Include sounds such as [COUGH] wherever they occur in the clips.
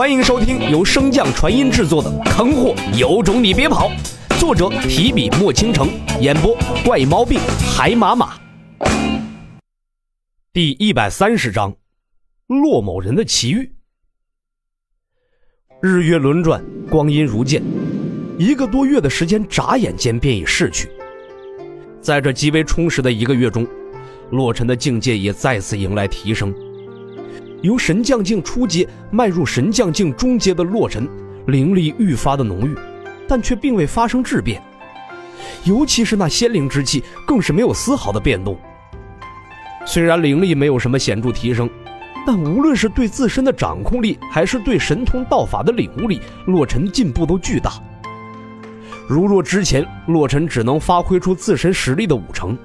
欢迎收听由升降传音制作的《坑货有种你别跑》，作者提笔墨倾城，演播怪毛病海马马。第一百三十章，骆某人的奇遇。日月轮转，光阴如箭，一个多月的时间眨眼间便已逝去。在这极为充实的一个月中，洛尘的境界也再次迎来提升。由神将境初阶迈入神将境中阶的洛尘，灵力愈发的浓郁，但却并未发生质变。尤其是那仙灵之气，更是没有丝毫的变动。虽然灵力没有什么显著提升，但无论是对自身的掌控力，还是对神通道法的领悟力，洛尘进步都巨大。如若之前洛尘只能发挥出自身实力的五成，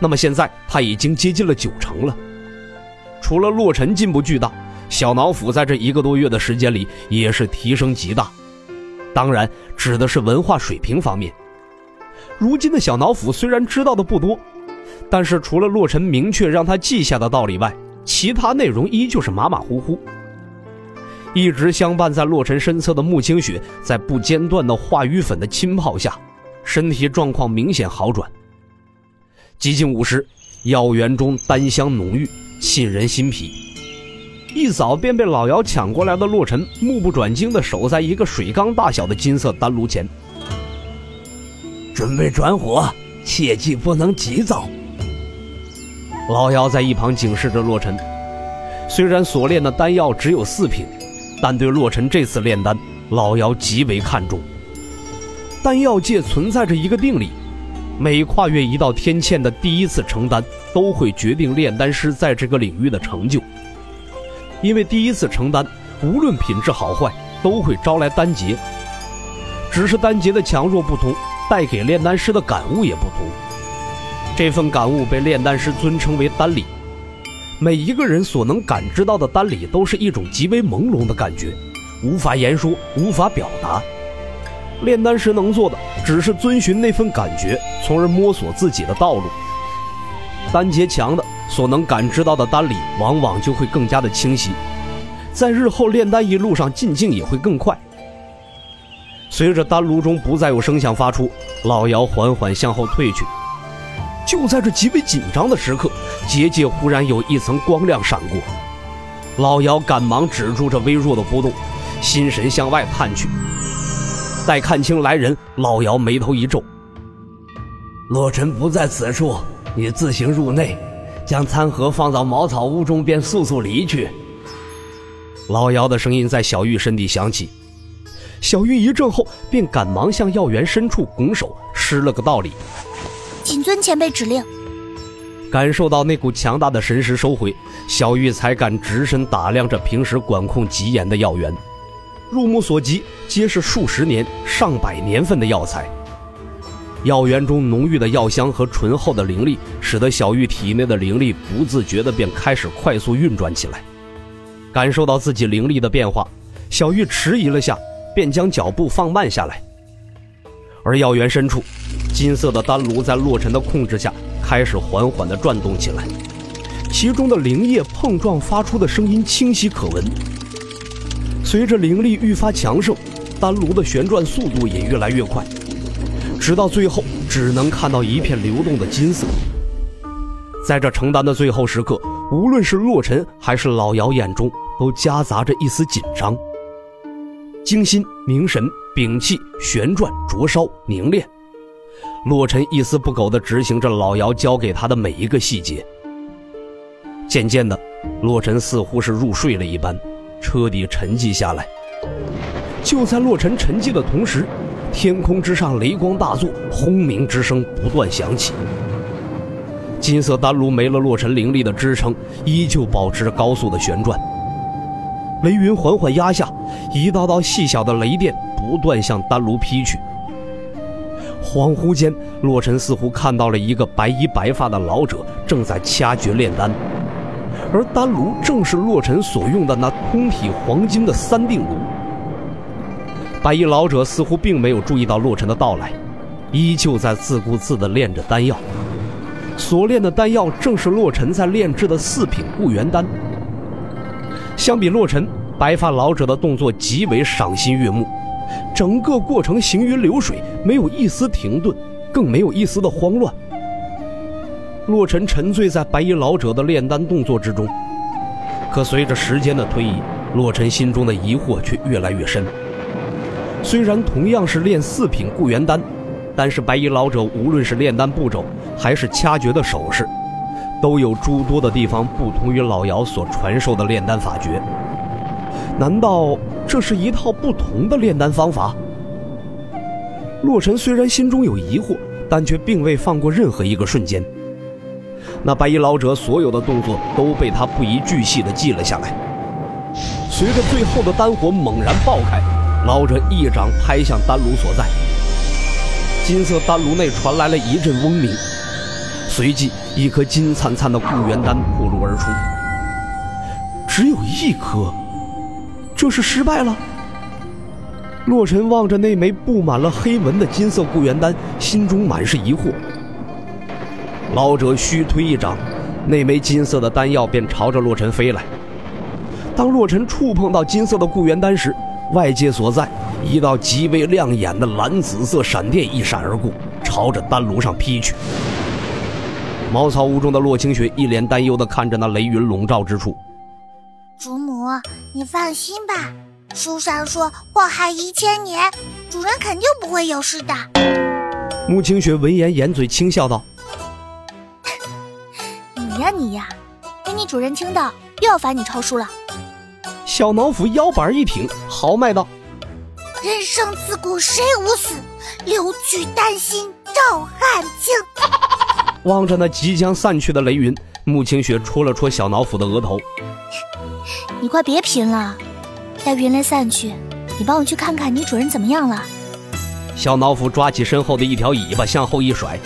那么现在他已经接近了九成了。除了洛尘进步巨大，小脑斧在这一个多月的时间里也是提升极大。当然，指的是文化水平方面。如今的小脑斧虽然知道的不多，但是除了洛尘明确让他记下的道理外，其他内容依旧是马马虎虎。一直相伴在洛尘身侧的穆清雪，在不间断的化瘀粉的浸泡下，身体状况明显好转。几近午时，药园中丹香浓郁。沁人心脾。一早便被老姚抢过来的洛尘，目不转睛地守在一个水缸大小的金色丹炉前，准备转火，切记不能急躁。老姚在一旁警示着洛尘。虽然所炼的丹药只有四品，但对洛尘这次炼丹，老姚极为看重。丹药界存在着一个定理。每跨越一道天堑的第一次承担，都会决定炼丹师在这个领域的成就。因为第一次承担，无论品质好坏，都会招来丹劫。只是丹劫的强弱不同，带给炼丹师的感悟也不同。这份感悟被炼丹师尊称为丹理。每一个人所能感知到的丹理，都是一种极为朦胧的感觉，无法言说，无法表达。炼丹时能做的，只是遵循那份感觉，从而摸索自己的道路。丹劫强的，所能感知到的丹理，往往就会更加的清晰，在日后炼丹一路上进境也会更快。随着丹炉中不再有声响发出，老姚缓缓向后退去。就在这极为紧张的时刻，结界忽然有一层光亮闪过，老姚赶忙止住这微弱的波动，心神向外探去。待看清来人，老姚眉头一皱：“洛尘不在此处，你自行入内，将餐盒放到茅草屋中，便速速离去。”老姚的声音在小玉身体响起，小玉一怔后便赶忙向药园深处拱手施了个道理：“谨遵前辈指令。”感受到那股强大的神识收回，小玉才敢直身打量着平时管控极严的药园。入目所及，皆是数十年、上百年份的药材。药园中浓郁的药香和醇厚的灵力，使得小玉体内的灵力不自觉地便开始快速运转起来。感受到自己灵力的变化，小玉迟疑了下，便将脚步放慢下来。而药园深处，金色的丹炉在洛尘的控制下，开始缓缓地转动起来，其中的灵液碰撞发出的声音清晰可闻。随着灵力愈发强盛，丹炉的旋转速度也越来越快，直到最后只能看到一片流动的金色。在这成丹的最后时刻，无论是洛尘还是老姚眼中都夹杂着一丝紧张。精心凝神，屏气旋转灼烧凝练，洛尘一丝不苟地执行着老姚教给他的每一个细节。渐渐的，洛尘似乎是入睡了一般。彻底沉寂下来。就在洛尘沉寂的同时，天空之上雷光大作，轰鸣之声不断响起。金色丹炉没了洛尘灵力的支撑，依旧保持着高速的旋转。雷云缓缓压下，一道道细小的雷电不断向丹炉劈去。恍惚间，洛尘似乎看到了一个白衣白发的老者正在掐诀炼丹。而丹炉正是洛尘所用的那通体黄金的三定炉。白衣老者似乎并没有注意到洛尘的到来，依旧在自顾自地炼着丹药。所炼的丹药正是洛尘在炼制的四品固元丹。相比洛尘，白发老者的动作极为赏心悦目，整个过程行云流水，没有一丝停顿，更没有一丝的慌乱。洛尘沉醉在白衣老者的炼丹动作之中，可随着时间的推移，洛尘心中的疑惑却越来越深。虽然同样是炼四品固元丹，但是白衣老者无论是炼丹步骤，还是掐诀的手势，都有诸多的地方不同于老姚所传授的炼丹法诀。难道这是一套不同的炼丹方法？洛尘虽然心中有疑惑，但却并未放过任何一个瞬间。那白衣老者所有的动作都被他不遗巨细地记了下来。随着最后的丹火猛然爆开，老者一掌拍向丹炉所在，金色丹炉内传来了一阵嗡鸣，随即一颗金灿灿的固元丹破炉而出。只有一颗，这是失败了。洛尘望着那枚布满了黑纹的金色固元丹，心中满是疑惑。老者虚推一掌，那枚金色的丹药便朝着洛尘飞来。当洛尘触碰到金色的固元丹时，外界所在一道极为亮眼的蓝紫色闪电一闪而过，朝着丹炉上劈去。茅草屋中的洛清雪一脸担忧地看着那雷云笼罩之处。主母，你放心吧，书上说祸害一千年，主人肯定不会有事的。穆清雪闻言掩嘴轻笑道。你呀你呀，给你主人听到又要罚你抄书了。小脑斧腰板一挺，豪迈道：“人生自古谁无死，留取丹心照汗青。” [LAUGHS] 望着那即将散去的雷云，穆清雪戳了戳小脑斧的额头：“你快别贫了，待云雷散去，你帮我去看看你主人怎么样了。”小脑斧抓起身后的一条尾巴，向后一甩。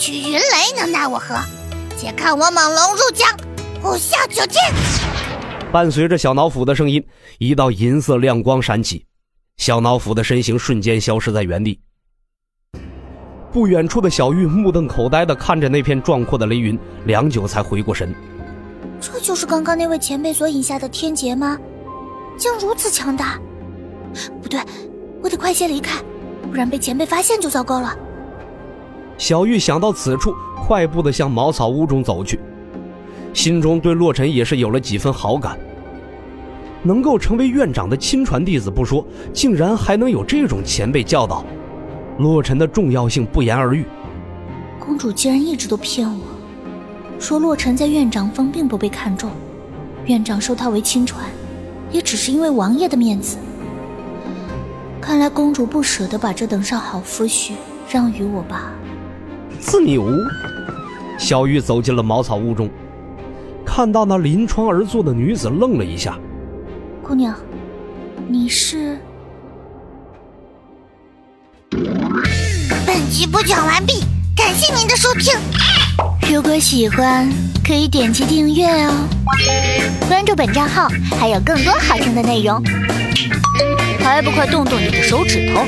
区区云雷能奈我何？且看我猛龙入江，虎啸九天！伴随着小脑斧的声音，一道银色亮光闪起，小脑斧的身形瞬间消失在原地。不远处的小玉目瞪口呆的看着那片壮阔的雷云，良久才回过神。这就是刚刚那位前辈所引下的天劫吗？竟如此强大！不对，我得快些离开，不然被前辈发现就糟糕了。小玉想到此处，快步地向茅草屋中走去，心中对洛尘也是有了几分好感。能够成为院长的亲传弟子不说，竟然还能有这种前辈教导，洛尘的重要性不言而喻。公主竟然一直都骗我，说洛尘在院长峰并不被看重，院长收他为亲传，也只是因为王爷的面子。看来公主不舍得把这等上好夫婿让与我吧。自牛，小玉走进了茅草屋中，看到那临窗而坐的女子，愣了一下。姑娘，你是？本集播讲完毕，感谢您的收听。如果喜欢，可以点击订阅哦，关注本账号还有更多好听的内容。还不快动动你的手指头！